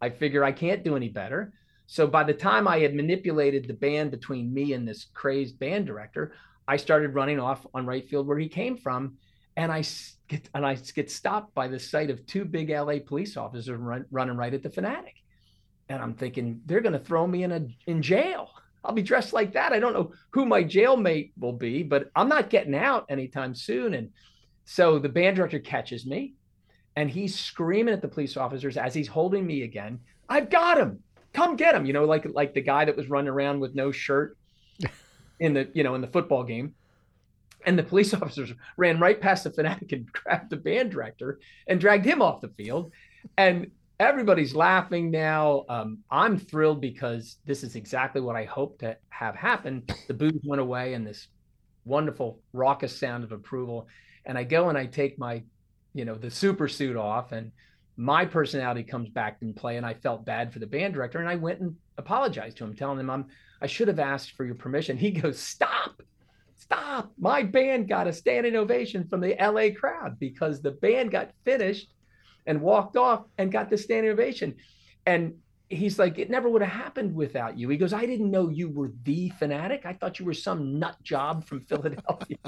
I figure I can't do any better. So by the time I had manipulated the band between me and this crazed band director, I started running off on right field where he came from, and I get and I get stopped by the sight of two big LA police officers run, running right at the Phanatic, and I'm thinking they're going to throw me in a in jail. I'll be dressed like that. I don't know who my jailmate will be, but I'm not getting out anytime soon. And so the band director catches me and he's screaming at the police officers as he's holding me again. I've got him. Come get him. You know, like like the guy that was running around with no shirt in the, you know, in the football game. And the police officers ran right past the Phanatic and grabbed the band director and dragged him off the field. And everybody's laughing now. Um, I'm thrilled because this is exactly what I hoped to have happen. The boos went away and this wonderful raucous sound of approval. And I go and I take my, you know, the super suit off and my personality comes back in play. And I felt bad for the band director. And I went and apologized to him, telling him I'm I should have asked for your permission. He goes, Stop, stop. My band got a standing ovation from the LA crowd because the band got finished and walked off and got the standing ovation. And he's like, it never would have happened without you. He goes, I didn't know you were the Phanatic. I thought you were some nut job from Philadelphia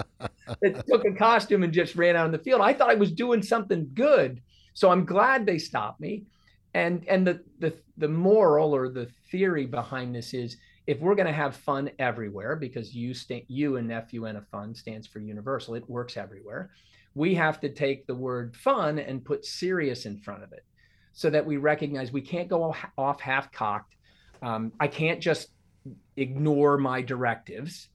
that took a costume and just ran out on the field. I thought I was doing something good. So I'm glad they stopped me. And and the the the moral or the theory behind this is if we're going to have fun everywhere, because you st- you and FUN of fun stands for universal, it works everywhere we have to take the word fun and put serious in front of it so that we recognize we can't go off half cocked. Um, I can't just ignore my directives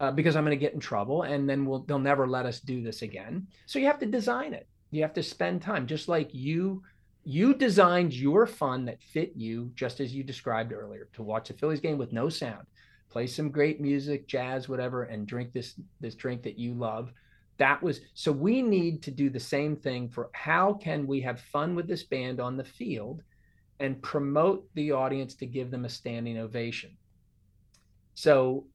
uh, because I'm going to get in trouble and then we'll, they'll never let us do this again. So you have to design it. You have to spend time just like you you designed your fun that fit you just as you described earlier to watch a Phillies game with no sound, play some great music, jazz, whatever, and drink this this drink that you love that was so we need to do the same thing for how can we have fun with this band on the field and promote the audience to give them a standing ovation. So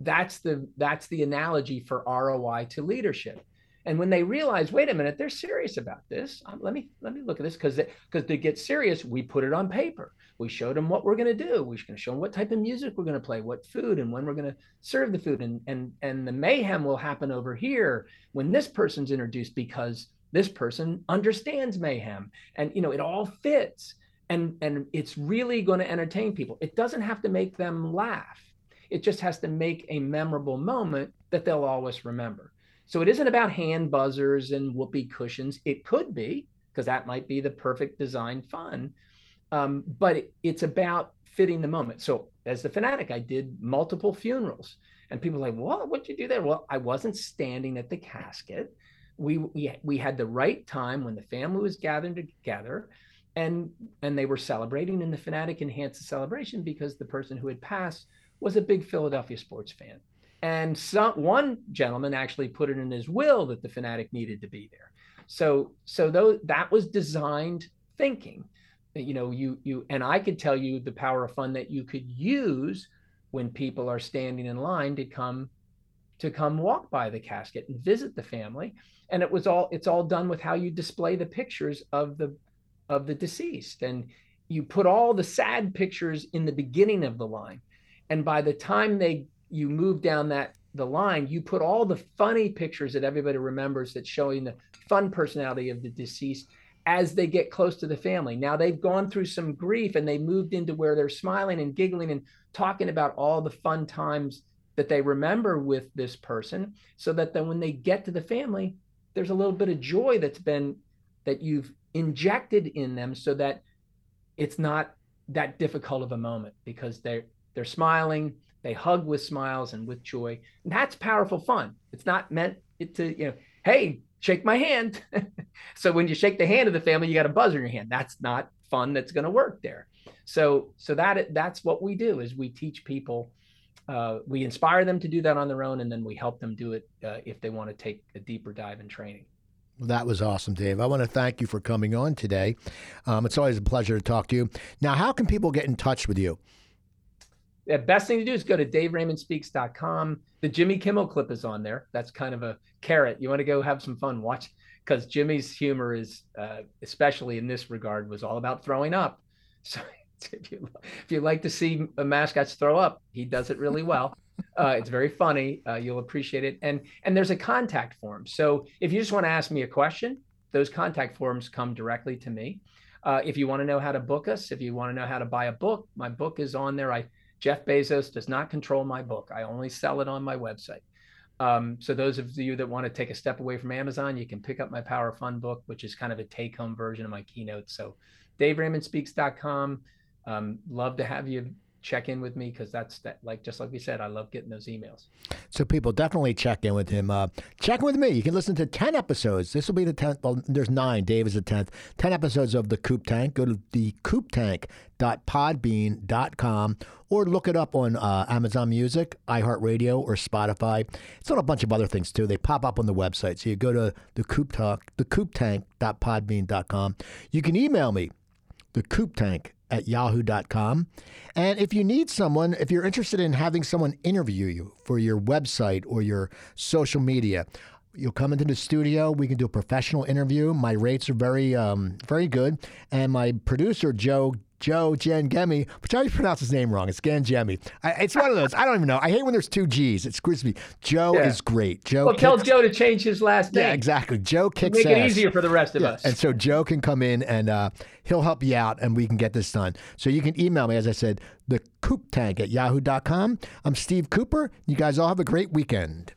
that's the that's the analogy for roi to leadership. And when they realize wait a minute they're serious about this. Um, let me let me look at this because because to get serious we put it on paper we showed them what we're going to do. We're going to show them what type of music we're going to play, what food, and when we're going to serve the food. And and and the mayhem will happen over here when this person's introduced because this person understands mayhem, and you know it all fits. And and it's really going to entertain people. It doesn't have to make them laugh. It just has to make a memorable moment that they'll always remember. So it isn't about hand buzzers and whoopee cushions. It could be because that might be the perfect design fun Um, but it, it's about fitting the moment. So as the Phanatic, I did multiple funerals, and people like, "What? What'd you do there?" Well, I wasn't standing at the casket. We we we had the right time when the family was gathered together, and and they were celebrating, and the Phanatic enhanced the celebration because the person who had passed was a big Philadelphia sports fan. And some one gentleman actually put it in his will that the Phanatic needed to be there. So so though that was designed thinking you know you you and i could tell you the power of fun that you could use when people are standing in line to come to come walk by the casket and visit the family. And it was all it's all done with how you display the pictures of the of the deceased. And you put all the sad pictures in the beginning of the line. And by the time they you move down that the line you put all the funny pictures that everybody remembers that showing the fun personality of the deceased as they get close to the family. Now they've gone through some grief and they moved into where they're smiling and giggling and talking about all the fun times that they remember with this person so that then when they get to the family there's a little bit of joy that's been that you've injected in them so that it's not that difficult of a moment because they're they're smiling they hug with smiles and with joy and that's powerful fun it's not meant to you know hey shake my hand. so when you shake the hand of the family, you got a buzz in your hand. That's not fun. That's going to work there. So so that that's what we do is we teach people. Uh, we inspire them to do that on their own, and then we help them do it uh, if they want to take a deeper dive in training. Well, that was awesome, Dave. I want to thank you for coming on today. Um, it's always a pleasure to talk to you. Now, how can people get in touch with you? The best thing to do is go to daveraymondspeaks.com. The Jimmy Kimmel clip is on there. That's kind of a carrot. You want to go have some fun, watch because Jimmy's humor is, uh, especially in this regard, was all about throwing up. So if you if you like to see mascots throw up, he does it really well. Uh, it's very funny. Uh, you'll appreciate it. And and there's a contact form. So if you just want to ask me a question, those contact forms come directly to me. Uh, if you want to know how to book us, if you want to know how to buy a book, my book is on there. I Jeff Bezos does not control my book. I only sell it on my website. Um, so those of you that want to take a step away from Amazon, you can pick up my Power Fun book, which is kind of a take-home version of my keynote. So DaveRaymondSpeaks.com. Um, love to have you check in with me because that's that like just like we said i love getting those emails. So people definitely check in with him uh, check in with me. You can listen to 10 episodes. This will be the 10th well there's nine. Dave is the 10th 10 episodes of the coop tank. Go to the coop tank.podbean.com or look it up on uh, amazon music iheartradio or spotify. It's on a bunch of other things too. They pop up on the website. So you go to the coop talk the coop tank.podbean.com you can email me the coop tank at yahoo.com. And if you need someone, if you're interested in having someone interview you for your website or your social media, you'll come into the studio. We can do a professional interview. My rates are very, um, very good. And my producer, Joe Joe Gangemi, which I always pronounce his name wrong. It's Gangemi. I, it's one of those. I don't even know. I hate when there's two G's. It screws me. Joe yeah. is great. Joe. Well, kicks, tell Joe to change his last name. Yeah, exactly. Joe kicks Make it ass. easier for the rest of yeah. us. And so Joe can come in and uh, he'll help you out and we can get this done. So you can email me, as I said, the coop tank at yahoo.com. I'm Steve Cooper. You guys all have a great weekend.